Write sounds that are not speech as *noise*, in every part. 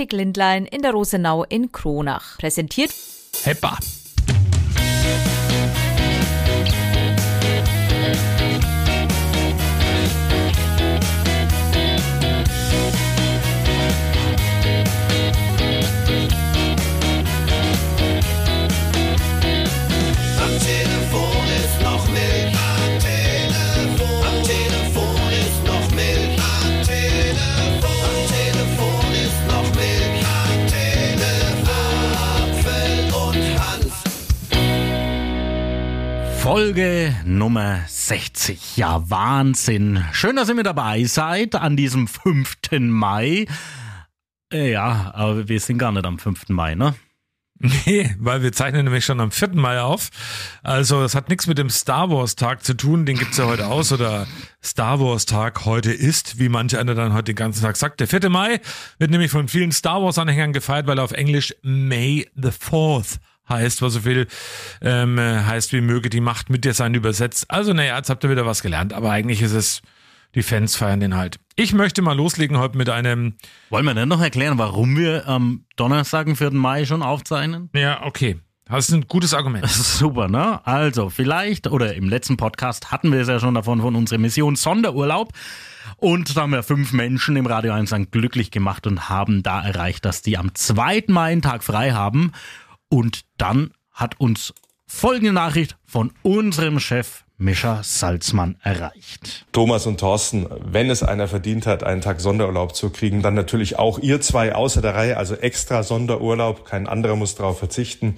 Optik Lindlein in der Rosenau in Kronach. Präsentiert Heppa. Folge Nummer 60. Ja, Wahnsinn. Schön, dass ihr mit dabei seid an diesem 5. Mai. Äh, Ja, aber wir sind gar nicht am 5. Mai, ne? Nee, weil wir zeichnen nämlich schon am 4. Mai auf. Also es hat nichts mit dem Star Wars Tag zu tun, den gibt's ja heute aus oder Star Wars Tag heute ist, wie manche einer dann heute den ganzen Tag sagt. Der 4. Mai wird nämlich von vielen Star Wars Anhängern gefeiert, weil er auf Englisch May the 4th heißt, was so viel ähm, äh, heißt wie möge die Macht mit dir sein übersetzt. Also naja, jetzt habt ihr wieder was gelernt, aber eigentlich ist es, die Fans feiern den halt. Ich möchte mal loslegen heute mit einem, Wollen wir denn noch erklären, warum wir am Donnerstag, den 4. Mai schon aufzeichnen? ja okay, das ist ein gutes Argument. Das *laughs* ist super, ne? Also, vielleicht, oder im letzten Podcast hatten wir es ja schon davon, von unserer Mission Sonderurlaub. Und da haben wir fünf Menschen im Radio 1 dann glücklich gemacht und haben da erreicht, dass die am 2. Mai einen Tag frei haben. Und dann hat uns folgende Nachricht von unserem Chef Mischa Salzmann erreicht. Thomas und Thorsten, wenn es einer verdient hat, einen Tag Sonderurlaub zu kriegen, dann natürlich auch ihr zwei außer der Reihe, also extra Sonderurlaub. Kein anderer muss darauf verzichten.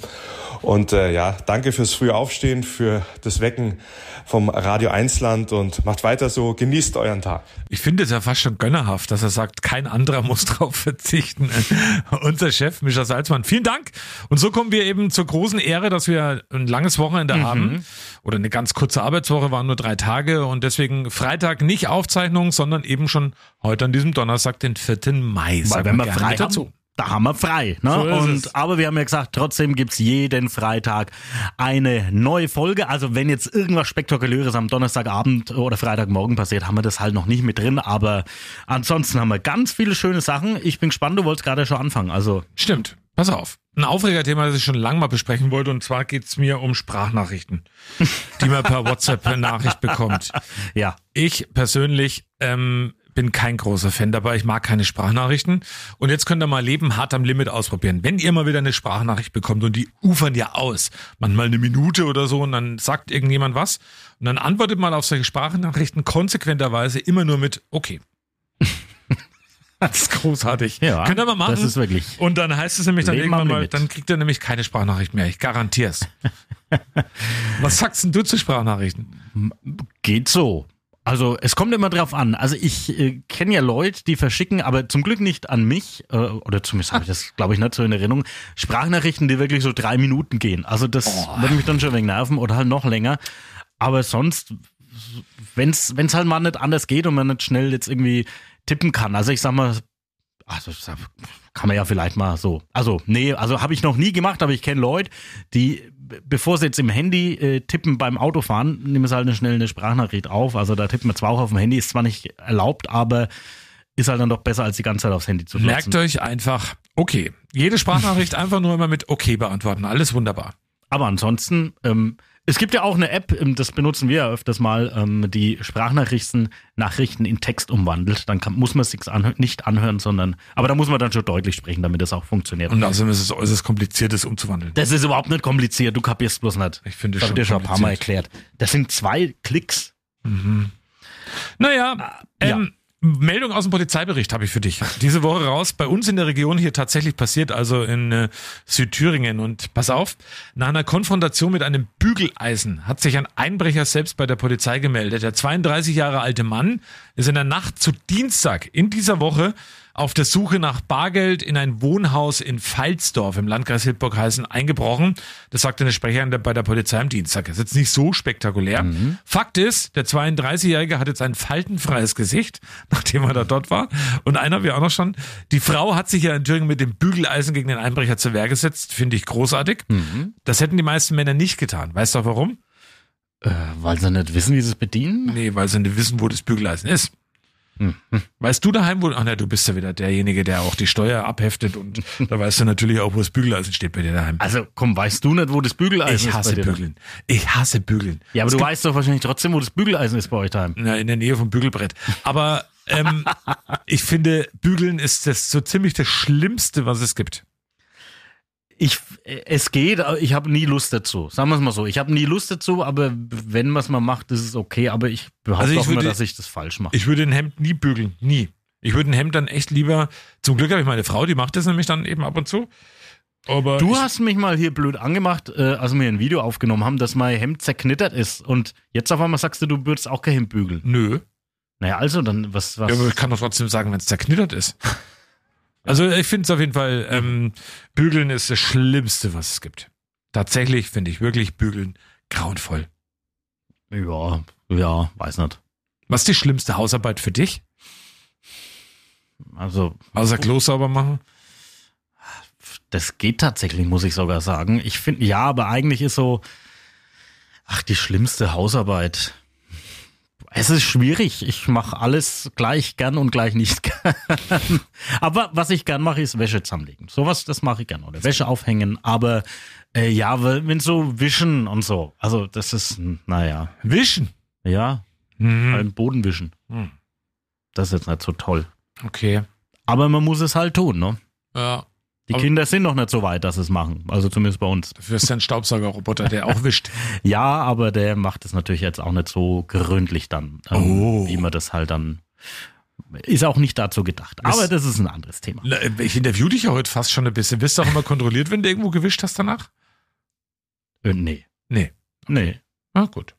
Und äh, ja, danke fürs frühe Aufstehen, für das Wecken vom Radio 1 Land und macht weiter so. Genießt euren Tag. Ich finde es ja fast schon gönnerhaft, dass er sagt, kein anderer *laughs* muss drauf verzichten. *laughs* Unser Chef, Mischa Salzmann, vielen Dank. Und so kommen wir eben zur großen Ehre, dass wir ein langes Wochenende haben. Oder eine ganz kurze Arbeitswoche, waren nur drei Tage. Und deswegen Freitag nicht Aufzeichnung, sondern eben schon heute an diesem Donnerstag, den 4. Mai. Weil wenn wir gerne frei mit haben, da haben wir frei. Ne? So und, es. aber wir haben ja gesagt, trotzdem gibt's jeden Freitag eine neue Folge. Also wenn jetzt irgendwas Spektakuläres am Donnerstagabend oder Freitagmorgen passiert, haben wir das halt noch nicht mit drin. Aber ansonsten haben wir ganz viele schöne Sachen. Ich bin gespannt, du wolltest gerade schon anfangen. Also Stimmt. Pass auf. Ein Aufregerthema, das ich schon lange mal besprechen wollte, und zwar geht's mir um Sprachnachrichten, die man per WhatsApp per Nachricht bekommt. ja, Ich persönlich ähm, bin kein großer Fan dabei. Ich mag keine Sprachnachrichten. Und jetzt könnt ihr mal Leben hart am Limit ausprobieren. Wenn ihr mal wieder eine Sprachnachricht bekommt und die ufern ja aus, manchmal eine Minute oder so, und dann sagt irgendjemand was, und dann antwortet mal auf solche Sprachnachrichten konsequenterweise immer nur mit Okay. Das ist großartig. Ja, Könnt ihr mal machen. das ist wirklich Und dann heißt es nämlich dann Leben irgendwann mal, dann kriegt er nämlich keine Sprachnachricht mehr. Ich garantier's. *laughs* Was sagst denn du zu Sprachnachrichten? geht so. Also es kommt immer drauf an. Also ich äh, kenne ja Leute, die verschicken, aber zum Glück nicht an mich, äh, oder zumindest habe ich das, glaube ich, nicht so in Erinnerung, Sprachnachrichten, die wirklich so drei Minuten gehen. Also das würde mich dann schon ein wenig nerven oder halt noch länger. Aber sonst, wenn's wenn's halt mal nicht anders geht und man nicht schnell jetzt irgendwie tippen kann. Also ich sag mal, also kann man ja vielleicht mal so. Also, nee, also habe ich noch nie gemacht, aber ich kenne Leute, die, bevor sie jetzt im Handy äh, tippen beim Autofahren, nehmen sie halt eine schnell eine Sprachnachricht auf. Also da tippen wir zwar auch auf dem Handy, ist zwar nicht erlaubt, aber ist halt dann doch besser, als die ganze Zeit aufs Handy zu Merkt euch einfach, okay. Jede Sprachnachricht *laughs* einfach nur immer mit okay beantworten. Alles wunderbar. Aber ansonsten, ähm, es gibt ja auch eine App, ähm, das benutzen wir ja öfters mal, ähm, die Sprachnachrichten Nachrichten in Text umwandelt. Dann kann, muss man es sich anhö nicht anhören, sondern, aber da muss man dann schon deutlich sprechen, damit das auch funktioniert. Und außerdem ist es äußerst kompliziert, das umzuwandeln. Das ist überhaupt nicht kompliziert, du kapierst bloß nicht. Ich finde das habe schon ich dir schon ein paar Mal erklärt. Das sind zwei Klicks. Naja, ähm, Meldung aus dem Polizeibericht habe ich für dich. Diese Woche raus, bei uns in der Region hier tatsächlich passiert, also in äh, Südthüringen. Und pass auf, nach einer Konfrontation mit einem Bügeleisen hat sich ein Einbrecher selbst bei der Polizei gemeldet. Der 32 Jahre alte Mann ist in der Nacht zu Dienstag in dieser Woche auf der Suche nach Bargeld in ein Wohnhaus in Pfalzdorf im Landkreis Hildburghausen eingebrochen. Das sagte eine Sprecherin bei der Polizei am Dienstag. Das ist jetzt nicht so spektakulär. Fakt ist, der 32-Jährige hat jetzt ein faltenfreies Gesicht, *laughs* nachdem er da dort war. Und einer, wie auch noch schon, die Frau hat sich ja in Thüringen mit dem Bügeleisen gegen den Einbrecher zur Wehr gesetzt. Finde ich großartig. Das hätten die meisten Männer nicht getan. Weißt du warum? Äh, weil sie nicht wissen, wie sie es bedienen? Nee, weil sie nicht wissen, wo das Bügeleisen ist. Weißt du daheim, wo, ach ne, du bist ja wieder derjenige, der auch die Steuer abheftet und *laughs* da weißt du natürlich auch, wo das Bügeleisen steht bei dir daheim. Also komm, weißt du nicht, wo das Bügeleisen ich ist hasse bei dir? Bügeln. Ich hasse Bügeln. Ja, aber Es du weißt doch wahrscheinlich trotzdem, wo das Bügeleisen ist bei euch daheim. Na, in der Nähe vom Bügelbrett. Aber ähm, *laughs* ich finde, Bügeln ist das so ziemlich das Schlimmste, was es gibt. Ich, es geht, aber ich habe nie Lust dazu. Sagen wir es mal so. Ich habe nie Lust dazu, aber wenn man es mal macht, ist es okay. Aber ich behaupte Also ich auch immer, würde- dass ich das falsch mache. Ich würde ein Hemd nie bügeln. Nie. Ich würde ein Hemd dann echt lieber, zum Glück habe ich meine Frau, die macht das nämlich dann eben ab und zu. Aber Du hast mich mal hier blöd angemacht, äh, als wir ein Video aufgenommen haben, dass mein Hemd zerknittert ist. Und jetzt auf einmal sagst du, du würdest auch kein Hemd bügeln. Nö. Naja, also dann, was, was? Ja, aber ich kann doch trotzdem sagen, wenn es zerknittert ist. Also ich finde es auf jeden Fall, ähm, Bügeln ist das Schlimmste, was es gibt. Tatsächlich finde ich wirklich Bügeln grauenvoll. ja, ja, weiß nicht. Was ist die schlimmste Hausarbeit für dich? Also, Außer Klo sauber machen? das geht tatsächlich, muss ich sogar sagen. Ich finde, ja, aber eigentlich ist so, ach, die schlimmste Hausarbeit. Es ist schwierig. Ich mache alles gleich gern und gleich nicht *laughs* gern. Aber was ich gern mache, ist Wäsche zusammenlegen. Sowas, das mache ich gern. Oder Wäsche aufhängen. Aber äh, ja, wenn so wischen und so. Also das ist, naja, Wischen. ja, Mhm. beim Boden wischen. Hm. Das ist jetzt nicht so toll. Okay. Aber man muss es halt tun, ne? Ja. Die Aber- Kinder sind noch nicht so weit, dass sie es machen. Also zumindest bei uns. Dafür ist ja ein Staubsaugerroboter, der auch *laughs* wischt. Ja, aber der macht es natürlich jetzt auch nicht so gründlich dann, ähm, Oh. wie man das halt dann. Ist auch nicht dazu gedacht. Aber das ist ein anderes Thema. Na, Ich interview dich ja heute fast schon ein bisschen. Wirst du auch immer kontrolliert, wenn du irgendwo gewischt hast danach? Äh, nee. Nee. Nee. Ah, gut.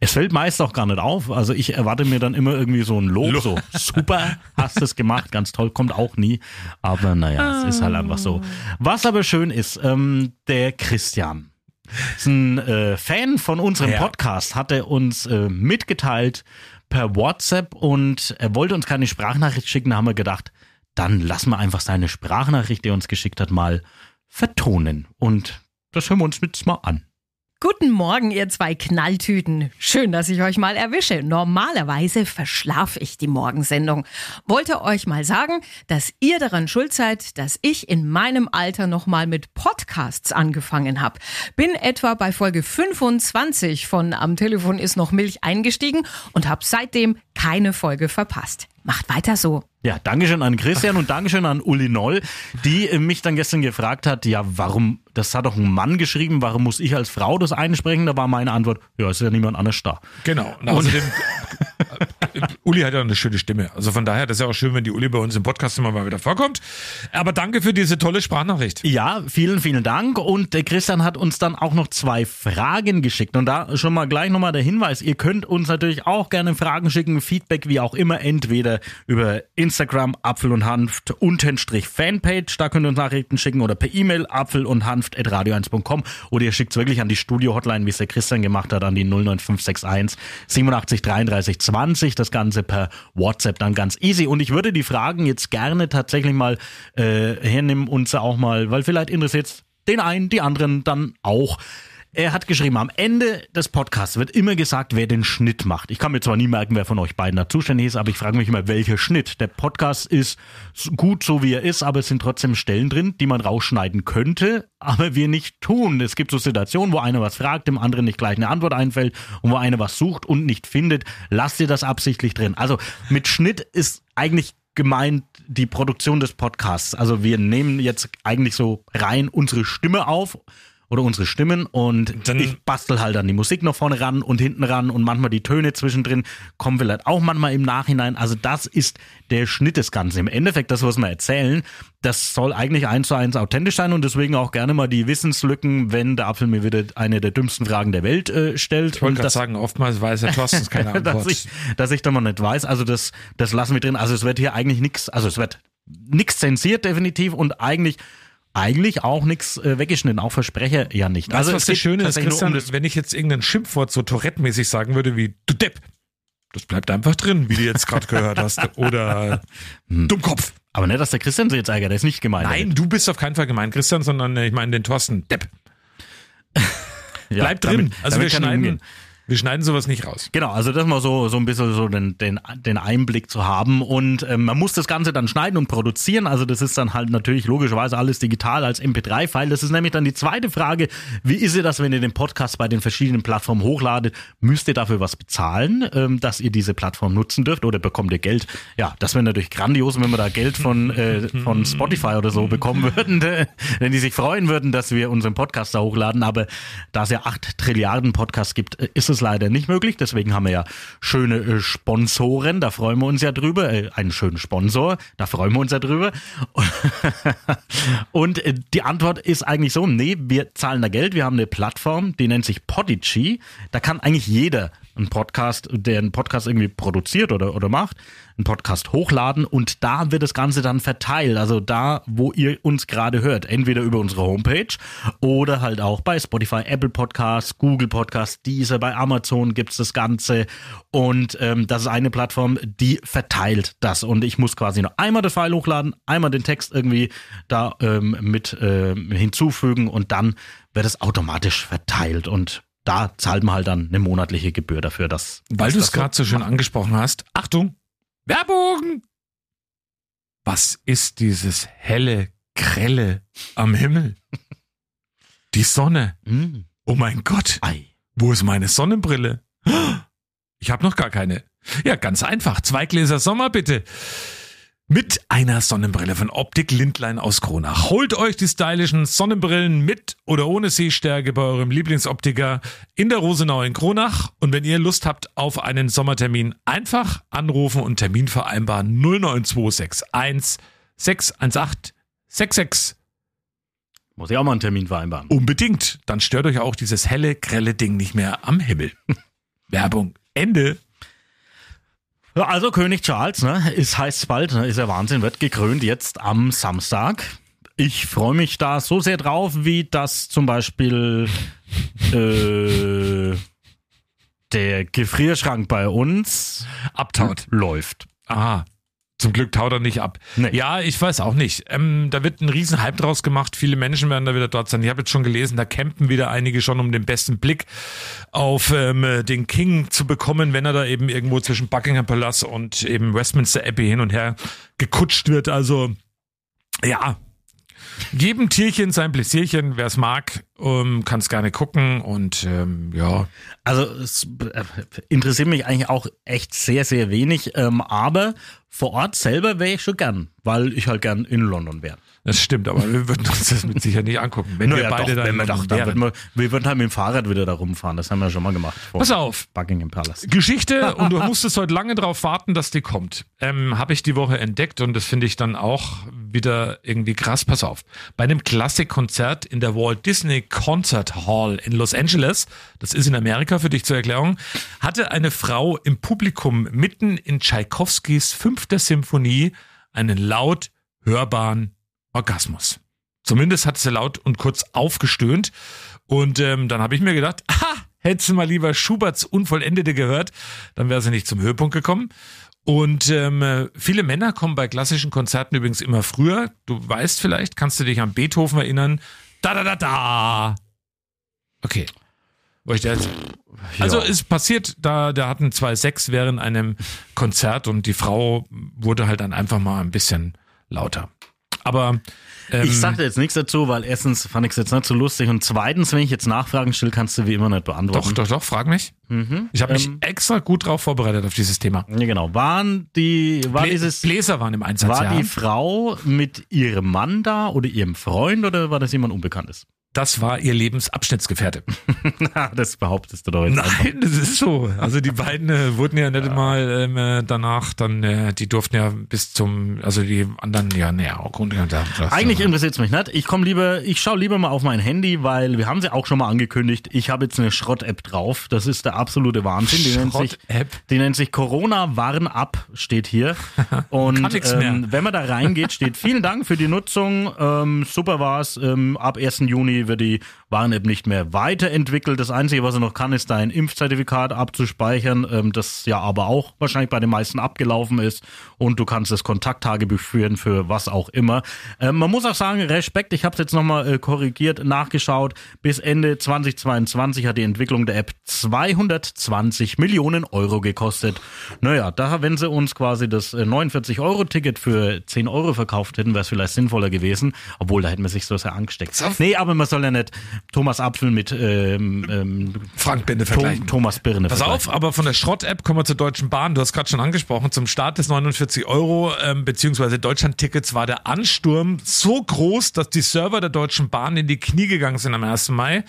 Es fällt meist auch gar nicht auf. Also ich erwarte mir dann immer irgendwie so ein Lob, Lo- so super, hast es gemacht, ganz toll, kommt auch nie. Aber naja, es ist halt einfach so. Was aber schön ist, ähm, der Christian ist ein äh, Fan von unserem Ja. Podcast, hat er uns äh, mitgeteilt per WhatsApp und er wollte uns keine Sprachnachricht schicken, da haben wir gedacht, dann lassen wir einfach seine Sprachnachricht, die er uns geschickt hat, mal vertonen. Und das hören wir uns jetzt mal an. Guten Morgen, ihr zwei Knalltüten. Schön, dass ich euch mal erwische. Normalerweise verschlafe ich die Morgensendung. Wollte euch mal sagen, dass ihr daran schuld seid, dass ich in meinem Alter noch mal mit Podcasts angefangen habe. Bin etwa bei Folge 25 von Am Telefon ist noch Milch eingestiegen und habe seitdem keine Folge verpasst. Macht weiter so. Ja, Dankeschön an Christian und Dankeschön an Uli Noll, die äh, mich dann gestern gefragt hat, ja, warum, das hat doch ein Mann geschrieben, warum muss ich als Frau das einsprechen? Da war meine Antwort, ja, ist ja niemand anders da. Genau. Und außerdem, *laughs* Uli hat ja eine schöne Stimme. Also von daher, das ist ja auch schön, wenn die Uli bei uns im Podcast immer mal wieder vorkommt. Aber danke für diese tolle Sprachnachricht. Ja, vielen, vielen Dank. Und der Christian hat uns dann auch noch zwei Fragen geschickt. Und da schon mal gleich nochmal der Hinweis, ihr könnt uns natürlich auch gerne Fragen schicken, Feedback wie auch immer, entweder über Instagram Apfel und Hanft Untenstrich Fanpage, da könnt ihr uns Nachrichten schicken oder per E-Mail apfel und Hanft at radio1.com oder ihr schickt es wirklich an die Studio-Hotline, wie es der Christian gemacht hat, an die 09561 87 33 20. Das Ganze per WhatsApp dann ganz easy. Und ich würde die Fragen jetzt gerne tatsächlich mal äh, hernehmen und sie auch mal, weil vielleicht interessiert den einen, die anderen dann auch. Er hat geschrieben, am Ende des Podcasts wird immer gesagt, wer den Schnitt macht. Ich kann mir zwar nie merken, wer von euch beiden da zuständig ist, aber ich frage mich immer, welcher Schnitt. Der Podcast ist gut so, wie er ist, aber es sind trotzdem Stellen drin, die man rausschneiden könnte, aber wir nicht tun. Es gibt so Situationen, wo einer was fragt, dem anderen nicht gleich eine Antwort einfällt und wo einer was sucht und nicht findet. Lasst ihr das absichtlich drin. Also mit Schnitt ist eigentlich gemeint die Produktion des Podcasts. Also wir nehmen jetzt eigentlich so rein unsere Stimme auf oder unsere Stimmen und Dann- ich bastel halt dann die Musik noch vorne ran und hinten ran und manchmal die Töne zwischendrin kommen vielleicht auch manchmal im Nachhinein. Also das ist der Schnitt des Ganzen. Im Endeffekt, das, was wir erzählen, das soll eigentlich eins zu eins authentisch sein und deswegen auch gerne mal die Wissenslücken, wenn der Apfel mir wieder eine der dümmsten Fragen der Welt äh, stellt. Ich wollte gerade das- sagen, oftmals weiß der Thorsten keine *laughs* dass Antwort. ich, dass ich da mal nicht weiß. Also das, das lassen wir drin. Also es wird hier eigentlich nichts, also es wird nichts zensiert definitiv und eigentlich eigentlich auch nichts äh, weggeschnitten, auch Versprecher ja nicht. Weißt also was das Schöne ist, Christian, um wenn ich jetzt irgendein Schimpfwort so Tourette-mäßig sagen würde wie du Depp, das bleibt einfach drin, wie du jetzt gerade gehört hast. *laughs* Oder Hm. Dummkopf. aber nicht, dass der Christian sich jetzt ärgert, der ist nicht gemeint. Nein, du bist auf keinen Fall gemeint, Christian, sondern äh, ich meine den Thorsten Depp. *laughs* Ja, Bleib drin. damit- also damit wir schneiden. Wir schneiden sowas nicht raus. Genau, also das mal so, so ein bisschen so den, den, den Einblick zu haben. Und ähm, man muss das Ganze dann schneiden und produzieren. Also das ist dann halt natürlich logischerweise alles digital als MP3-File. Das ist nämlich dann die zweite Frage. Wie ist ihr das, wenn ihr den Podcast bei den verschiedenen Plattformen hochladet? Müsst ihr dafür was bezahlen, ähm, dass ihr diese Plattform nutzen dürft oder bekommt ihr Geld? Ja, das wäre natürlich grandios, wenn wir da Geld von, äh, von Spotify oder so bekommen würden, *laughs* wenn die sich freuen würden, dass wir unseren Podcast da hochladen. Aber da es ja acht Trilliarden Podcasts gibt, äh, ist es leider nicht möglich. Deswegen haben wir ja schöne äh, Sponsoren, da freuen wir uns ja drüber. Äh, einen schönen Sponsor, da freuen wir uns ja drüber. *laughs* Und äh, die Antwort ist eigentlich so, nee, wir zahlen da Geld. Wir haben eine Plattform, die nennt sich Podigy. Da kann eigentlich jeder einen Podcast, der einen Podcast irgendwie produziert oder, oder macht, einen Podcast hochladen und da wird das Ganze dann verteilt. Also da, wo ihr uns gerade hört. Entweder über unsere Homepage oder halt auch bei Spotify, Apple Podcasts, Google Podcasts, diese, bei Amazon gibt's das Ganze. Und ähm, das ist eine Plattform, die verteilt das. Und ich muss quasi nur einmal das File hochladen, einmal den Text irgendwie da ähm, mit äh, hinzufügen und dann wird es automatisch verteilt. Und da zahlt man halt dann eine monatliche Gebühr dafür, dass Weil du es gerade so schön angesprochen hast. Achtung! Werbung! Was ist dieses helle, grelle am Himmel? *laughs* Die Sonne. Mm, Oh mein Gott. ei. Wo ist meine Sonnenbrille? *gasps* Ich habe noch gar keine. Ja, ganz einfach. Zwei Gläser Sommer bitte. Mit einer Sonnenbrille von Optik Lindlein aus Kronach. Holt euch die stylischen Sonnenbrillen mit oder ohne Sehstärke bei eurem Lieblingsoptiker in der Rosenau in Kronach. Und wenn ihr Lust habt auf einen Sommertermin, einfach anrufen und Termin vereinbaren 09261 618 66. Muss ich auch mal einen Termin vereinbaren. Unbedingt. Dann stört euch auch dieses helle, grelle Ding nicht mehr am Himmel. *laughs* Werbung. Ende. Ja, also König Charles, ne, ist heißt bald, ne, ist ja Wahnsinn, wird gekrönt jetzt am Samstag. Ich freue mich da so sehr drauf, wie das zum Beispiel äh, der Gefrierschrank bei uns Abtaut. läuft. Aha. Zum Glück taut er nicht ab. Nee. Ja, ich weiß auch nicht. Ähm, da wird ein riesen Hype draus gemacht. Viele Menschen werden da wieder dort sein. Ich habe jetzt schon gelesen, da campen wieder einige schon, um den besten Blick auf ähm, den King zu bekommen, wenn er da eben irgendwo zwischen Buckingham Palace und eben Westminster Abbey hin und her gekutscht wird. Also ja, jedem Tierchen sein Pläsierchen. Wer es mag, ähm, kann es gerne gucken. Und ähm, ja, Also es äh, interessiert mich eigentlich auch echt sehr, sehr wenig, ähm, aber vor Ort selber wäre ich schon gern, weil ich halt gern in London wäre. das stimmt. Aber wir würden uns das mit Sicherheit nicht angucken, wenn wir beide da wenn wir, doch, London da wären. würden wir, wir würden halt mit dem Fahrrad wieder da rumfahren, das haben wir schon mal gemacht. Pass auf. Buckingham Palace. Geschichte *laughs* und du musstest heute lange darauf warten, dass die kommt. Ähm, Habe ich die Woche entdeckt und das finde ich dann auch wieder irgendwie krass. Pass auf. Bei einem Klassikkonzert in der Walt Disney Concert Hall in Los Angeles, das ist in Amerika für dich zur Erklärung, hatte eine Frau im Publikum mitten in Tschaikowskis fünfter Symphonie einen laut hörbaren Orgasmus. Zumindest hat sie laut und kurz aufgestöhnt. Und ähm, dann habe ich mir gedacht, *laughs* aha, hättest du mal lieber Schuberts Unvollendete gehört, dann wäre sie nicht zum Höhepunkt gekommen. Und ähm, äh, viele Männer kommen bei klassischen Konzerten übrigens immer früher. Du weißt vielleicht, kannst du dich an Beethoven erinnern? Da da da da. Okay. Also es passiert, da, da hatten zwei Sex während einem Konzert und die Frau wurde halt dann einfach mal ein bisschen lauter. Aber ähm, Ich sagte jetzt nichts dazu, weil erstens fand ich es jetzt nicht so lustig und zweitens, wenn ich jetzt Nachfragen stelle, kannst du wie immer nicht beantworten. doch, doch, doch, frag mich. Ich habe mich Ähm, extra gut drauf vorbereitet auf dieses Thema. Ja, genau. Waren die, war Blä dieses, Bläser waren im Einsatz, war ja. die Frau mit ihrem Mann da oder ihrem Freund oder war das jemand Unbekanntes? Das war ihr Lebensabschnittsgefährte. *laughs* das behauptest du doch jetzt einfach. Nein, das ist so. Also die beiden äh, wurden ja nicht mal ähm, äh, danach dann, äh, die durften ja bis zum, also die anderen, ja, naja, auch ja, Eigentlich interessiert es mich nicht. Ich komme lieber, ich schaue lieber mal auf mein Handy, weil wir haben sie auch schon mal angekündigt. Ich habe jetzt eine Schrott-App drauf. Das ist der absolute Wahnsinn. Die nennt sich, die nennt sich Corona Warn Up, steht hier. *laughs* Und ähm, wenn man da reingeht, steht vielen Dank für die Nutzung. Ähm, super war's. Ähm, ab 1. Juni Wird die Warn-App nicht mehr weiterentwickelt. Das Einzige, was er noch kann, ist dein Impfzertifikat abzuspeichern, ähm, das ja aber auch wahrscheinlich bei den meisten abgelaufen ist. Und du kannst das Kontakttagebuch führen für was auch immer. Ähm, man muss auch sagen, Respekt, ich habe es jetzt nochmal äh, korrigiert, nachgeschaut. Bis Ende 2022 hat die Entwicklung der App 220 Millionen Euro gekostet. Naja, da, wenn sie uns quasi das äh, 49-Euro-Ticket für 10 Euro verkauft hätten, wäre es vielleicht sinnvoller gewesen. Obwohl, da hätten wir sich so sehr angesteckt. Nee, aber man soll ja nicht Thomas Apfel mit ähm, ähm, Frank Tom, vergleichen. Thomas Birne Pass auf, aber von der Schrott-App kommen wir zur Deutschen Bahn. Du hast gerade schon angesprochen, zum Start des 49 Euro ähm, beziehungsweise Deutschland-Tickets war der Ansturm so groß, dass die Server der Deutschen Bahn in die Knie gegangen sind am 1. Mai,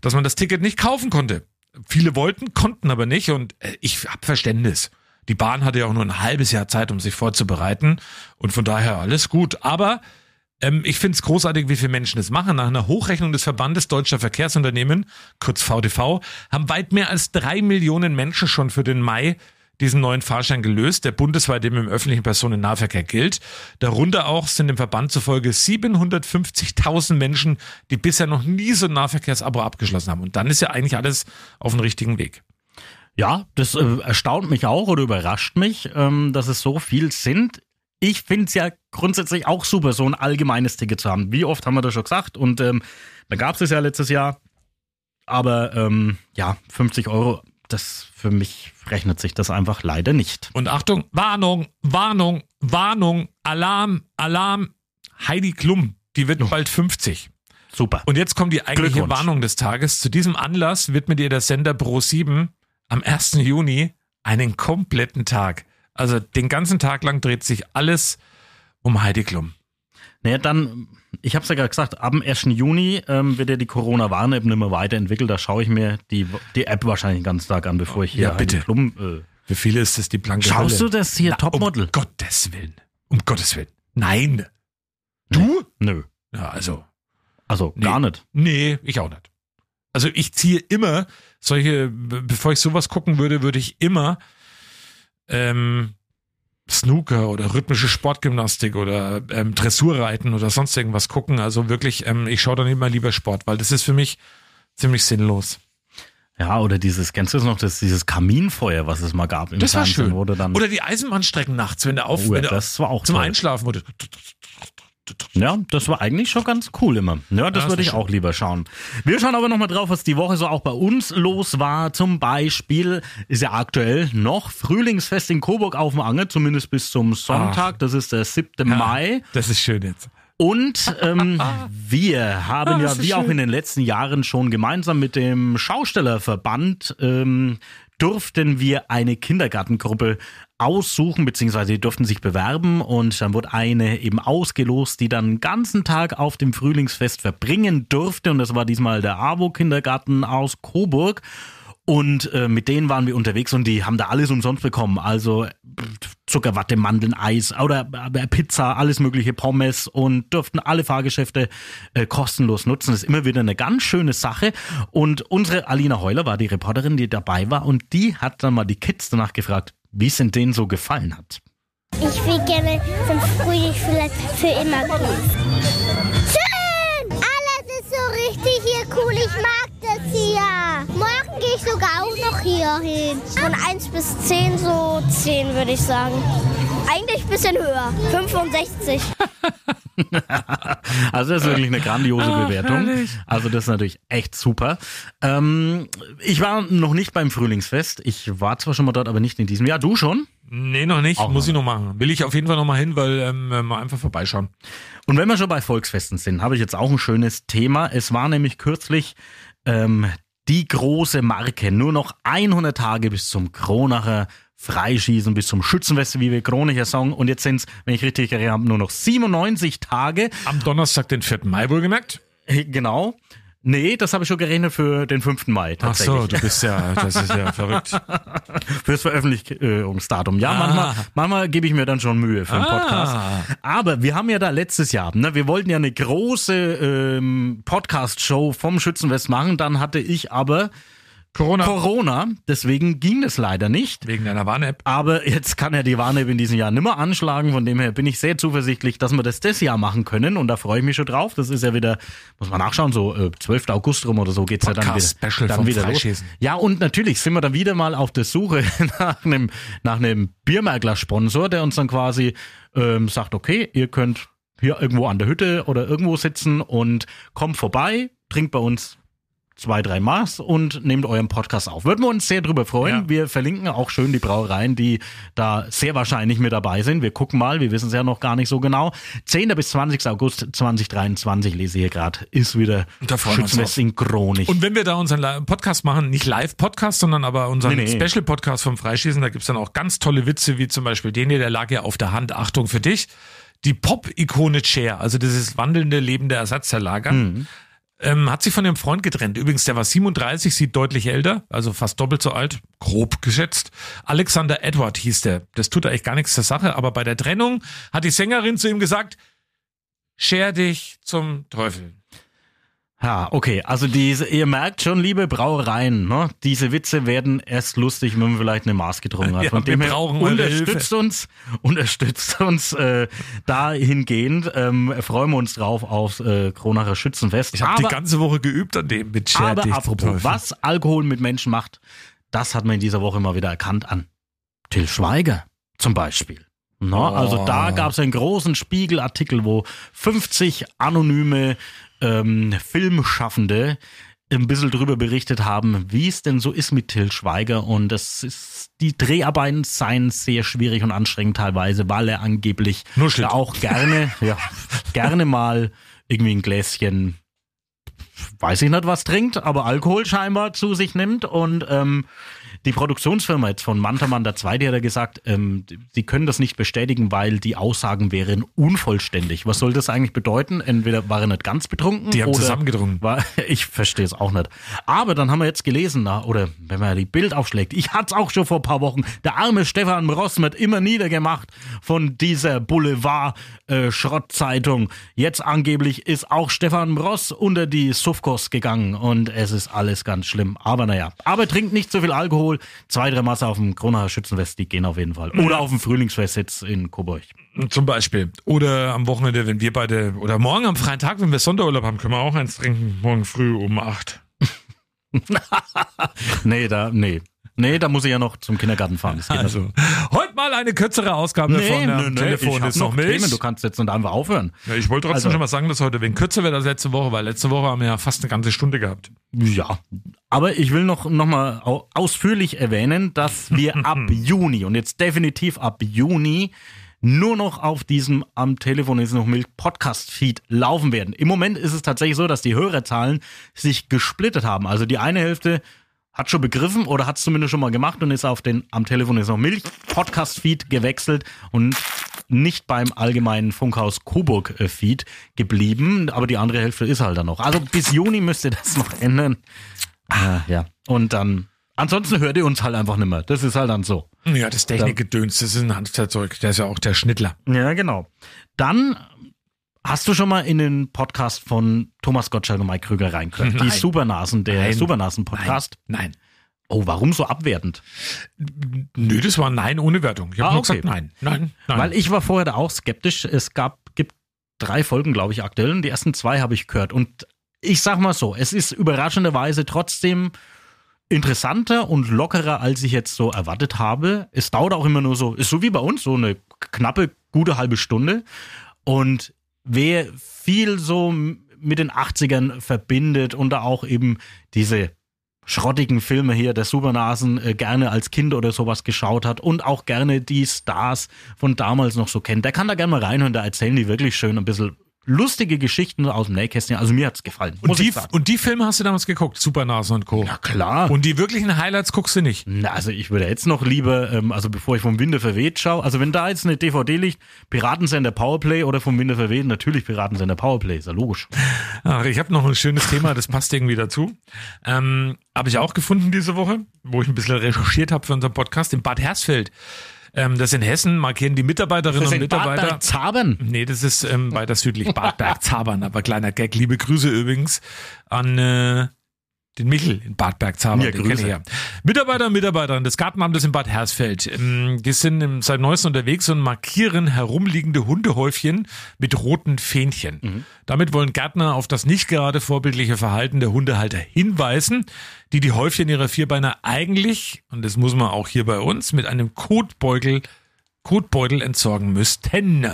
dass man das Ticket nicht kaufen konnte. Viele wollten, konnten aber nicht und äh, ich habe Verständnis. Die Bahn hatte ja auch nur ein halbes Jahr Zeit, um sich vorzubereiten und von daher alles gut. Aber ähm, ich finde es großartig, wie viele Menschen es machen. Nach einer Hochrechnung des Verbandes Deutscher Verkehrsunternehmen, kurz VDV, haben weit mehr als drei Millionen Menschen schon für den Mai diesen neuen Fahrschein gelöst, der bundesweit eben im öffentlichen Personennahverkehr gilt. Darunter auch sind dem Verband zufolge 750.000 Menschen, die bisher noch nie so ein Nahverkehrsabo abgeschlossen haben. Und dann ist ja eigentlich alles auf dem richtigen Weg. Ja, das äh, erstaunt mich auch oder überrascht mich, ähm, dass es so viel sind. Ich finde es ja grundsätzlich auch super, so ein allgemeines Ticket zu haben. Wie oft haben wir das schon gesagt? Und ähm, da gab es ja letztes Jahr. Aber ähm, ja, 50 Euro, das für mich rechnet sich das einfach leider nicht. Und Achtung, Warnung, Warnung, Warnung, Alarm, Alarm. Heidi Klum, die wird bald 50. Super. Und jetzt kommt die eigentliche. Warnung des Tages. Zu diesem Anlass widmet ihr der Sender Pro7 am 1. Juni einen kompletten Tag. Also den ganzen Tag lang dreht sich alles um Heidi Klum. Naja, dann, ich habe es ja gerade gesagt, ab dem 1. Juni ähm, wird ja die Corona-Warn-App nicht mehr weiterentwickelt. Da schaue ich mir die, die App wahrscheinlich den ganzen Tag an, bevor ich hier Ja, bitte. Klum, äh, Für viele ist es die blanke Schaust Hölle. du das hier, Topmodel? Um Gottes Willen. Um Gottes Willen. Nein. Du? Nö. Ja, also. Also Nee. gar nicht. Nee, ich auch nicht. Also ich ziehe immer solche, be- bevor ich sowas gucken würde, würde ich immer ähm, Snooker oder rhythmische Sportgymnastik oder ähm, Dressurreiten oder sonst irgendwas gucken. Also wirklich, ähm, ich schaue dann immer lieber Sport, weil das ist für mich ziemlich sinnlos. Ja, oder dieses, kennst du es noch, das, dieses Kaminfeuer, was es mal gab im Das war Fernsehen, schön. Wurde dann, Oder die Eisenbahnstrecken nachts, wenn der auf, Oh ja, wenn der das war auch zum toll. Einschlafen wurde. Ja, das war eigentlich schon ganz cool immer. Ja, das Ja, würde ich auch lieber schauen. Wir schauen aber nochmal drauf, was die Woche so auch bei uns los war. Zum Beispiel ist ja aktuell noch Frühlingsfest in Coburg auf dem Anger, zumindest bis zum Sonntag. Das ist der 7. Mai. Das ist schön jetzt. Und ähm, *laughs* wir haben Ah, ja, ist wie auch schön. in den letzten Jahren schon gemeinsam mit dem Schaustellerverband ähm, durften wir eine Kindergartengruppe aussuchen, beziehungsweise die durften sich bewerben und dann wurde eine eben ausgelost, die dann den ganzen Tag auf dem Frühlingsfest verbringen durfte und das war diesmal der AWO-Kindergarten aus Coburg. Und äh, mit denen waren wir unterwegs und die haben da alles umsonst bekommen. Also Zuckerwatte, Mandeln, Eis oder äh, Pizza, alles mögliche Pommes und durften alle Fahrgeschäfte äh, kostenlos nutzen. Das ist immer wieder eine ganz schöne Sache. Und unsere Alina Heuler war die Reporterin, die dabei war und die hat dann mal die Kids danach gefragt, wie es denn denen so gefallen hat. Ich will gerne zum Frühling vielleicht für immer gehen. Schön! Alles ist so richtig hier cool. Ich mag das hier. Morgen gehe ich sogar auch noch hier hin. Von 1 bis 10 so 10 würde ich sagen. Eigentlich ein bisschen höher. 65. *laughs* Also das ist wirklich eine grandiose Bewertung. Also das ist natürlich echt super. Ähm, ich war noch nicht beim Frühlingsfest. Ich war zwar schon mal dort, aber nicht in diesem Jahr. Du schon? Nee, noch nicht. Auch Muss noch ich noch machen. Will ich auf jeden Fall noch mal hin, weil ähm, mal einfach vorbeischauen. Und wenn wir schon bei Volksfesten sind, habe ich jetzt auch ein schönes Thema. Es war nämlich kürzlich ähm, die große Marke. Nur noch 100 Tage bis zum Kronacher Freischießen, bis zum Schützenfest, wie wir Kronicher sagen. Und jetzt sind es, wenn ich richtig erinnere, nur noch 97 Tage. Am Donnerstag, den 4. Mai wohlgemerkt. Äh, Genau. Nee, das habe ich schon gerechnet für den 5. Mai Ach tatsächlich. so, du bist ja, das ist ja *laughs* verrückt. Fürs Veröffentlichungsdatum. Ja, Ah. manchmal, manchmal gebe ich mir dann schon Mühe für einen Ah. Podcast. Aber wir haben ja da letztes Jahr, ne, wir wollten ja eine große ähm, Podcast-Show vom Schützenfest machen. Dann hatte ich aber Corona. Corona. Deswegen ging es leider nicht. Wegen deiner Warn-App. Aber jetzt kann er die Warn-App in diesem Jahr nimmer anschlagen. Von dem her bin ich sehr zuversichtlich, dass wir das das Jahr machen können. Und da freue ich mich schon drauf. Das ist ja wieder, muss man nachschauen, so äh, 12. August rum oder so geht's ja dann wieder, Podcast-Special dann vom wieder los. Ja, und natürlich sind wir dann wieder mal auf der Suche *laughs* nach einem, nach einem Biermerkler-Sponsor, der uns dann quasi ähm, sagt, okay, ihr könnt hier irgendwo an der Hütte oder irgendwo sitzen und kommt vorbei, trinkt bei uns zwei, drei Maß und nehmt euren Podcast auf. Würden wir uns sehr drüber freuen. Ja. Wir verlinken auch schön die Brauereien, die da sehr wahrscheinlich mit dabei sind. Wir gucken mal, wir wissen es ja noch gar nicht so genau. 10. bis 20. August 2023, lese ich hier gerade, ist wieder Schützenfest in Chronik. Und wenn wir da unseren Podcast machen, nicht Live-Podcast, sondern aber unseren Nee, nee. Special-Podcast vom Freischießen, da gibt's dann auch ganz tolle Witze, wie zum Beispiel den hier, der lag ja auf der Hand. Achtung für dich. Die Pop-Ikone Cher, also dieses wandelnde, lebende Ersatzverlager, Mhm. Ähm, hat sich von dem Freund getrennt. Übrigens, der war 37, sieht deutlich älter, also fast doppelt so alt, grob geschätzt. Alexander Edward hieß der. Das tut eigentlich gar nichts zur Sache, aber bei der Trennung hat die Sängerin zu ihm gesagt, Scher dich zum Teufel. Ja, okay. Also diese, ihr merkt schon, liebe Brauereien, ne? diese Witze werden erst lustig, wenn man vielleicht eine Maß getrunken hat. Ja, Von dem her unterstützt uns, unterstützt uns äh, dahingehend. Ähm, freuen wir uns drauf aufs äh, Kronacher Schützenfest. Ich habe die ganze Woche geübt an dem mit Scher Aber apropos, was Alkohol mit Menschen macht, das hat man in dieser Woche mal wieder erkannt an Till Schweiger zum Beispiel. Na, Also da gab es einen großen Spiegelartikel, wo 50 anonyme ähm, Filmschaffende ein bisschen drüber berichtet haben, wie es denn so ist mit Till Schweiger. Und es ist, die Dreharbeiten seien sehr schwierig und anstrengend teilweise, weil er angeblich Nuschelt. auch gerne, *laughs* ja, gerne mal irgendwie ein Gläschen weiß ich nicht, was trinkt, aber Alkohol scheinbar zu sich nimmt. Und ähm, die Produktionsfirma jetzt von Mantermann der Zweite hat er gesagt, ähm, sie können das nicht bestätigen, weil die Aussagen wären unvollständig. Was soll das eigentlich bedeuten? Entweder war er nicht ganz betrunken Die haben oder zusammengedrungen. War, *laughs* ich verstehe es auch nicht. Aber dann haben wir jetzt gelesen, na, oder wenn man die Bild aufschlägt, ich hatte es auch schon vor ein paar Wochen, der arme Stefan Ross wird immer niedergemacht von dieser Boulevard-Schrottzeitung. Jetzt angeblich ist auch Stefan Ross unter die Sufkos gegangen und es ist alles ganz schlimm. Aber naja, aber trinkt nicht so viel Alkohol. Zwei, drei Masse auf dem Kronacher Schützenfest, die gehen auf jeden Fall. Oder auf dem Frühlingsfest jetzt in Coburg. Zum Beispiel. Oder am Wochenende, wenn wir beide, oder morgen am freien Tag, wenn wir Sonderurlaub haben, können wir auch eins trinken. Morgen früh um acht. *laughs* Nee, da, nee. Nee, da muss ich ja noch zum Kindergarten fahren. Das geht nicht. Also, heute mal eine kürzere Ausgabe von der Telefon ich hab ist noch Milch. Themen, du kannst jetzt und einfach aufhören. Ja, ich wollte trotzdem Also- schon mal sagen, dass heute wegen kürzer wird als letzte Woche, weil letzte Woche haben wir ja fast eine ganze Stunde gehabt. Ja, aber ich will noch, noch mal au- ausführlich erwähnen, dass wir *laughs* ab Juni und jetzt definitiv ab Juni nur noch auf diesem am Telefon ist noch Milch Podcast Feed laufen werden. Im Moment ist es tatsächlich so, dass die Hörerzahlen sich gesplittet haben. Also die eine Hälfte hat schon begriffen oder hat es zumindest schon mal gemacht und ist auf den am Telefon ist noch Milch Podcast Feed gewechselt und nicht beim allgemeinen Funkhaus Coburg äh, Feed geblieben, aber die andere Hälfte ist halt dann noch. Also bis Juni müsste das noch ändern. Ah, ja. Und dann ansonsten hört ihr uns halt einfach nicht mehr. Das ist halt dann so. Ja, das Technikgedöns, das ist ein Handwerkzeug. Der ist ja auch der Schnittler. Ja, genau. Dann hast du schon mal in den Podcast von Thomas Gottschalk und Mike Krüger reingehört. Die Nein. Supernasen, der Nein. Supernasen-Podcast. Nein. Oh, warum so abwertend? Nö, das war Nein ohne Wertung. Ich habe Ah, nur okay. gesagt Nein. Nein. Nein. Weil ich war vorher da auch skeptisch. Es gab, gibt drei Folgen, glaube ich, aktuell. Und die ersten zwei habe ich gehört. Und ich sag mal so, es ist überraschenderweise trotzdem interessanter und lockerer, als ich jetzt so erwartet habe. Es dauert auch immer nur so, ist so wie bei uns, so eine knappe, gute halbe Stunde. Und wer viel so mit den 80ern verbindet und da auch eben diese schrottigen Filme hier der Supernasen äh, gerne als Kind oder sowas geschaut hat und auch gerne die Stars von damals noch so kennt, der kann da gerne mal reinhören, da erzählen die wirklich schön ein bisschen lustige Geschichten aus dem Nähkästchen. Also mir hat's gefallen. und, die, und die Filme hast du damals geguckt? Supernasen und Co. Na klar. Und die wirklichen Highlights guckst du nicht. Na, also ich würde jetzt noch lieber, ähm, also bevor ich vom Winde verweht schaue, also wenn da jetzt eine DVD liegt, Piratensender Powerplay oder vom Winde verweht, natürlich Piratensender Powerplay, ist ja logisch. Ach, ich habe noch ein schönes Thema, das passt irgendwie dazu. Ähm, habe ich auch gefunden diese Woche, wo ich ein bisschen recherchiert habe für unseren Podcast in Bad Hersfeld. Ähm, das in Hessen markieren die Mitarbeiterinnen und Mitarbeiter. Zabern. Nee, das ist ähm, weiter südlich, Bad Bergzabern, aber kleiner Gag. Liebe Grüße übrigens an äh, den Michel in Bad Bergzabern, Ja, den kenne ich ja. Mitarbeiter und Mitarbeiterinnen des Gartenamtes in Bad Hersfeld, ähm, die sind seit neuestem unterwegs und markieren herumliegende Hundehäufchen mit roten Fähnchen. Mhm. Damit wollen Gärtner auf das nicht gerade vorbildliche Verhalten der Hundehalter hinweisen, die die Häufchen ihrer Vierbeiner eigentlich, und das muss man auch hier bei uns, mit einem Kotbeutel, Kotbeutel entsorgen müssten.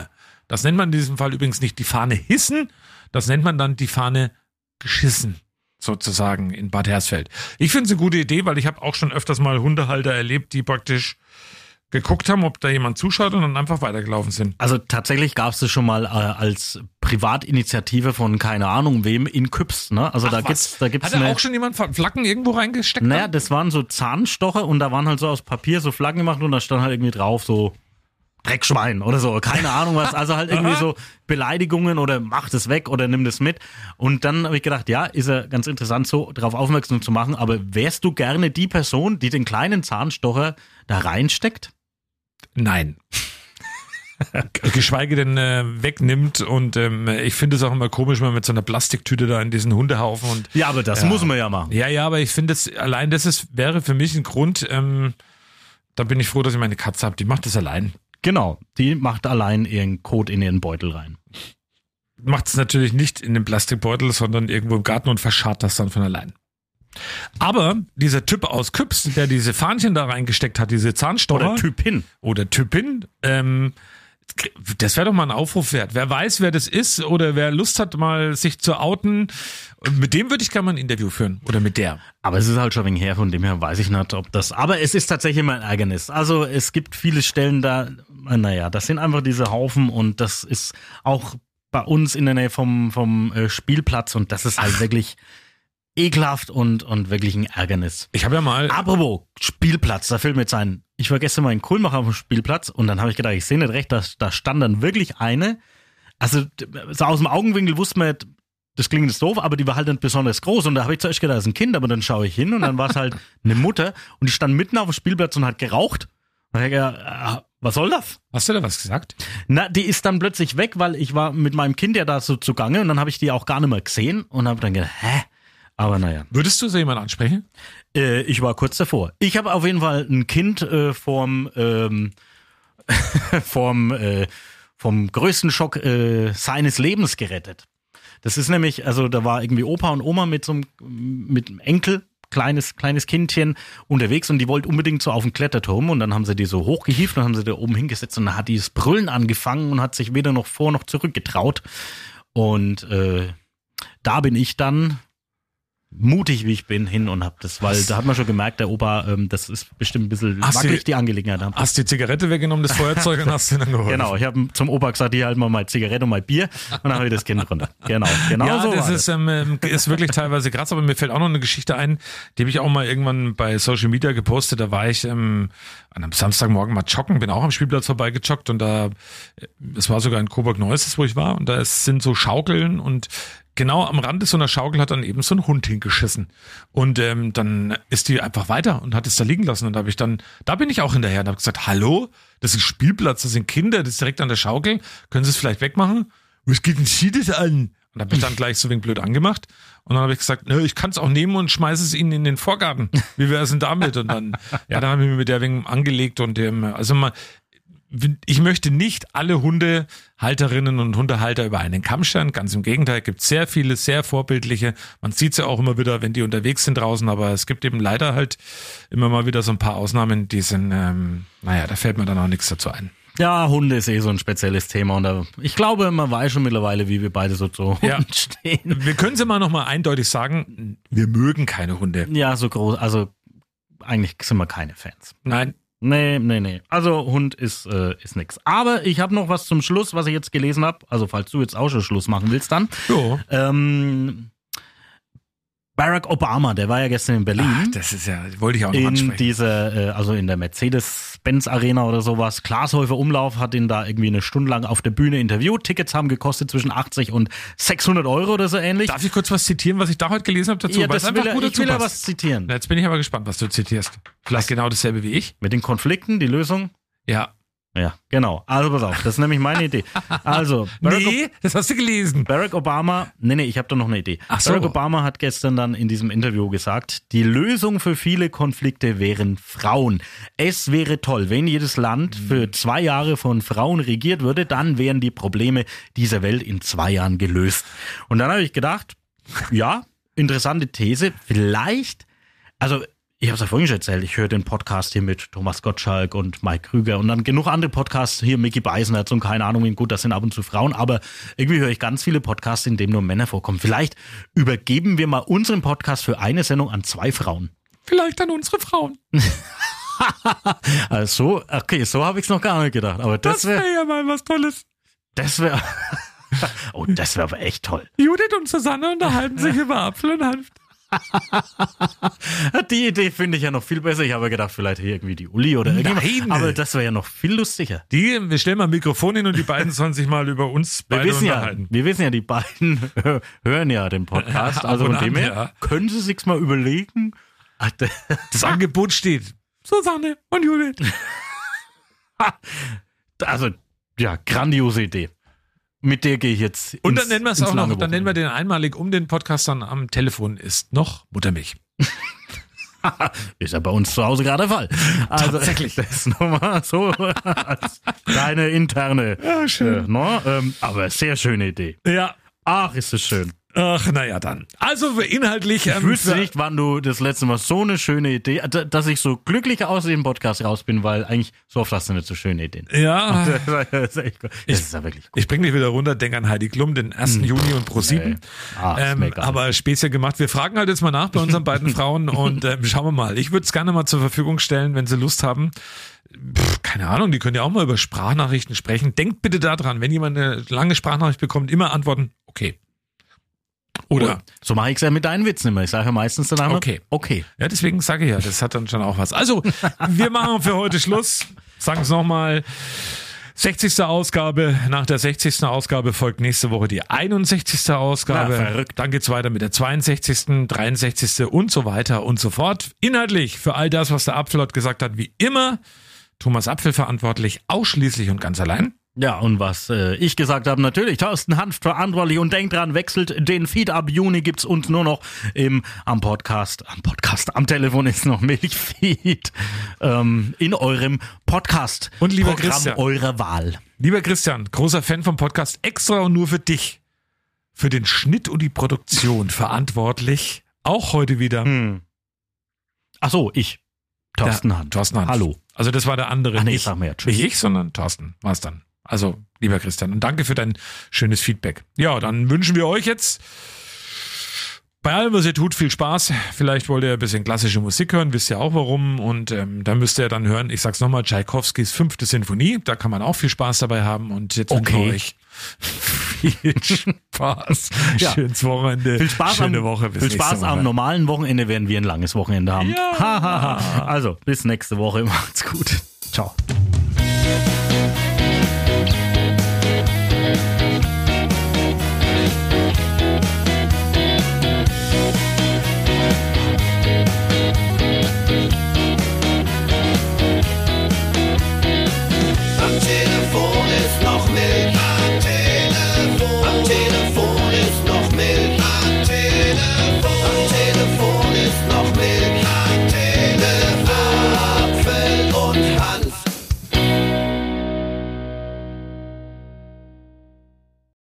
Das nennt man in diesem Fall übrigens nicht die Fahne hissen, das nennt man dann die Fahne geschissen sozusagen in Bad Hersfeld. Ich finde es eine gute Idee, weil ich habe auch schon öfters mal Hundehalter erlebt, die praktisch geguckt haben, ob da jemand zuschaut und dann einfach weitergelaufen sind. Also tatsächlich gab es das schon mal äh, als Privatinitiative von keine Ahnung wem in Küps. Ne? Also da Ach, gibt's, da gibt's Hat eine. auch schon jemand Flaggen irgendwo reingesteckt? Naja, dann? das waren so Zahnstocher und da waren halt so aus Papier so Flaggen gemacht und da stand halt irgendwie drauf so Dreckschwein oder so, keine *laughs* Ahnung was. Also halt irgendwie so Beleidigungen oder mach das weg oder nimm das mit. Und dann habe ich gedacht, ja, ist ja ganz interessant, so darauf aufmerksam zu machen, aber wärst du gerne die Person, die den kleinen Zahnstocher da reinsteckt? Nein. *laughs* Geschweige denn äh, wegnimmt und ähm, ich finde es auch immer komisch, wenn man mit so einer Plastiktüte da in diesen Hundehaufen und Ja, aber das Ja. muss man ja machen. ja, ja, aber ich finde es allein das ist, wäre für mich ein Grund, ähm, da bin ich froh, dass ich meine Katze habe, die macht das allein. Genau, die macht allein ihren Code in ihren Beutel rein. macht es natürlich nicht in den Plastikbeutel, sondern irgendwo im Garten und verscharrt das dann von allein. Aber dieser Typ aus Küps, der diese Fahnchen da reingesteckt hat, diese Zahnstocher Oder Typ hin. oder Typin, ähm, das wäre doch mal ein Aufruf wert. Wer weiß, wer das ist oder wer Lust hat, mal sich zu outen, mit dem würde ich gerne mal ein Interview führen oder mit der. Aber es ist halt schon wegen her, von dem her weiß ich nicht, ob das. Aber es ist tatsächlich immer ein Ärgernis. Also es gibt viele Stellen da, naja, das sind einfach diese Haufen und das ist auch bei uns in der Nähe vom, vom äh, Spielplatz und das ist halt wirklich ekelhaft und, und wirklich ein Ärgernis. Ich habe ja mal, Apropos Spielplatz, da fällt mir jetzt ein. Ich war gestern mal in Kulmach auf dem Spielplatz und dann habe ich gedacht, ich sehe nicht recht, da, da stand dann wirklich eine. Also so aus dem Augenwinkel wusste man, das klingt jetzt doof, aber die war halt nicht besonders groß und da habe ich zuerst gedacht, das ist ein Kind, aber dann schaue ich hin und dann war es halt *laughs* eine Mutter und die stand mitten auf dem Spielplatz und hat geraucht. Und ich gedacht, ah, was soll das? hast du da was gesagt? Na, die ist dann plötzlich weg, weil ich war mit meinem Kind ja da so zugange und dann habe ich die auch gar nicht mehr gesehen und habe dann gedacht, hä? Aber naja. Würdest du so jemanden ansprechen? Äh, ich war kurz davor. Ich habe auf jeden Fall ein Kind äh, vom, ähm, *laughs* vom, äh, vom größten Schock äh, seines Lebens gerettet. Das ist nämlich, also da war irgendwie Opa und Oma mit so einem, mit einem Enkel, kleines, kleines Kindchen unterwegs und die wollte unbedingt so auf den Kletterturm und dann haben sie die so hochgehievt und haben sie da oben hingesetzt und dann hat die das Brüllen angefangen und hat sich weder noch vor noch zurück getraut. Und äh, da bin ich dann mutig wie ich bin hin und hab das, weil da hat man schon gemerkt, der Opa, ähm, das ist bestimmt ein bisschen Hast wackelig du- die Angelegenheit. Hab- Hast die Zigarette weggenommen, das Feuerzeug und hast den dann geholt? Genau, ich habe zum Opa gesagt, hier halt mal mal Zigarette und mal Bier und dann habe ich das Kind runter. Genau, genau ja, so das ist, ähm, ähm, ist wirklich *laughs* teilweise krass, aber mir fällt auch noch eine Geschichte ein, die habe ich auch mal irgendwann bei Social Media gepostet. Da war ich ähm, an einem Samstagmorgen mal joggen, bin auch am Spielplatz vorbeigejoggt und da, äh, es war sogar in Coburg Neues, wo ich war, und da sind so Schaukeln und genau am Rande so einer Schaukel hat dann eben so ein Hund hingeschissen. Und ähm, dann ist die einfach weiter und hat es da liegen lassen. Und da habe ich dann, da bin ich auch hinterher und habe gesagt, hallo, das ist ein Spielplatz, das sind Kinder, das ist direkt an der Schaukel. Können Sie es vielleicht wegmachen? Was geht denn Sie das an? Und habe ich dann gleich so wegen blöd angemacht. Und dann habe ich gesagt, nö, ich kann es auch nehmen und schmeiße es Ihnen in den Vorgarten. Wie wäre es denn damit? Und dann, *laughs* ja, dann habe ich mich mit der wegen angelegt und dem, also mal, ich möchte nicht alle Hundehalterinnen und Hundehalter über einen Kamm scheren. Ganz im Gegenteil, gibt sehr viele, sehr vorbildliche. Man sieht sie auch immer wieder, wenn die unterwegs sind draußen, aber es gibt eben leider halt immer mal wieder so ein paar Ausnahmen, die sind, ähm, naja, da fällt mir dann auch nichts dazu ein. Ja, Hunde ist eh so ein spezielles Thema und da, ich glaube, man weiß schon mittlerweile, wie wir beide so zu Hunden Ja. stehen. Wir können sie mal nochmal eindeutig sagen, wir mögen keine Hunde. Ja, so groß, also eigentlich sind wir keine Fans. Nein, Nee, nee, nee. Also Hund ist, äh, ist nix. Aber ich habe noch was zum Schluss, was ich jetzt gelesen habe. Also falls du jetzt auch schon Schluss machen willst dann. jo. Ähm, Barack Obama, der war ja gestern in Berlin. Ach, das ist ja, wollte ich auch noch in ansprechen. dieser, äh, also in der Mercedes-Benz Arena oder sowas. Glashäufer Umlauf hat ihn da irgendwie eine Stunde lang auf der Bühne interviewt. Tickets haben gekostet zwischen 80 und 600 Euro oder so ähnlich. Darf ich kurz was zitieren, was ich da heute gelesen habe dazu? ja, das will er, gut ich dazu will ja was zitieren. Na, Jetzt bin ich aber gespannt, was du zitierst. Vielleicht genau dasselbe wie ich. Mit den Konflikten, die Lösung. Ja. Ja, genau. Also pass auf, das ist nämlich meine Idee. Also, *laughs* Barack, Nee, das hast du gelesen. Barack Obama, nee, nee, ich habe da noch eine Idee. Ach so. Barack Obama hat gestern dann in diesem Interview gesagt, die Lösung für viele Konflikte wären Frauen. Es wäre toll, wenn jedes Land Mhm. für zwei Jahre von Frauen regiert würde, dann wären die Probleme dieser Welt in zwei Jahren gelöst. Und dann habe ich gedacht, ja, interessante These, vielleicht, also ich habe es ja vorhin schon erzählt, ich höre den Podcast hier mit Thomas Gottschalk und Mike Krüger und dann genug andere Podcasts, hier Mickey Beisenherz und keine Ahnung, gut, das sind ab und zu Frauen, aber irgendwie höre ich ganz viele Podcasts, in denen nur Männer vorkommen. Vielleicht übergeben wir mal unseren Podcast für eine Sendung an zwei Frauen. Vielleicht an unsere Frauen. *laughs* Also, so, okay, so habe ich es noch gar nicht gedacht, aber das Das wäre, wäre ja mal was Tolles. das wäre, *laughs* oh, das wäre aber echt toll. Judith und Susanne unterhalten sich *laughs* über Apfel und Hanf. *laughs* Die Idee finde ich ja noch viel besser. Ich habe ja gedacht, vielleicht hier irgendwie die Uli oder. Nein. Aber das wäre ja noch viel lustiger. Die, wir stellen mal ein Mikrofon hin und die beiden *laughs* sollen sich mal über uns Wir beide wissen, ja, unterhalten. wir wissen ja, die beiden *laughs* hören ja den Podcast. Also von dem her ja. können sie sich's mal überlegen. Das Angebot steht. Susanne und Judith. Also, ja, grandiose Idee. Mit der gehe ich jetzt. Und ins- dann nennen wir es auch noch, dann nennen wir den einmalig um den Podcast dann am Telefon ist noch Muttermilch. *laughs* Ist ja bei uns zu Hause gerade der Fall. Also, Tatsächlich. Das ist nochmal so als kleine interne. Ja, schön. Äh, no, ähm, aber sehr schöne Idee. Ja. Ach, ist es schön. Ach, naja, dann. Also inhaltlich. Ich ähm, wüsste für- nicht, wann du das letzte Mal so eine schöne Idee, d- dass ich so glücklich aus dem Podcast raus bin, weil eigentlich so oft hast du nicht so schöne Ideen. Ja. *laughs* Das ist, echt gut. das ist ja wirklich gut. Ich bring dich wieder runter, denk an Heidi Klum, den 1. Juni und Pro 7. Nee. Ach, ist mir ähm, aber Späßchen gemacht. Wir fragen halt jetzt mal nach bei unseren beiden *laughs* Frauen und ähm, schauen wir mal. Ich würde es gerne mal zur Verfügung stellen, wenn sie Lust haben. Pff, keine Ahnung, die können ja auch mal über Sprachnachrichten sprechen. Denkt bitte daran, wenn jemand eine lange Sprachnachricht bekommt, immer antworten, okay. Oder, So mache ich es ja mit deinen Witzen immer. Ich sage ja meistens danach Okay. Okay. ja, deswegen sage ich ja, das hat dann schon auch was. Also, wir machen für heute Schluss. Sagen es nochmal. 60. Ausgabe. Nach der 60. Ausgabe folgt nächste Woche die 61. Ausgabe. Na, verrückt. Dann geht's weiter mit der 62., 63. und so weiter und so fort. Inhaltlich für all das, was der Apfelot gesagt hat, wie immer Thomas Apfel verantwortlich, ausschließlich und ganz allein. Ja, und was äh, ich gesagt habe, natürlich, Thorsten Hanf verantwortlich und denkt dran, wechselt den Feed ab Juni gibt's uns nur noch im am Podcast, am Podcast, am Telefon ist noch Milchfeed ähm, in eurem Podcast Und lieber Programm Christian. eurer Wahl. Lieber Christian, großer Fan vom Podcast, extra und nur für dich. Für den Schnitt und die Produktion verantwortlich. Auch heute wieder. Hm. Ach so, ich. Thorsten Der- Hanf. Thorsten Hanf. Hallo. Also das war der andere. Ach nee, nicht, sag mir Tschüss. nicht ich, sondern Thorsten war es dann. Also, lieber Christian, und danke für dein schönes Feedback. Ja, dann wünschen wir euch jetzt bei allem, was ihr tut, viel Spaß. Vielleicht wollt ihr ein bisschen klassische Musik hören, wisst ihr auch warum. Und ähm, da müsst ihr dann hören, ich sag's nochmal, Tchaikovskis fünfte Sinfonie. Da kann man auch viel Spaß dabei haben. Und jetzt Okay. wir euch viel *laughs* Spaß. Ja. Schönes Wochenende. Viel Spaß, Schöne am, Woche. Bis viel Spaß Woche. am normalen Wochenende, werden wir ein langes Wochenende haben. Ja. *laughs* Also, bis nächste Woche. *laughs* Macht's gut. Ciao.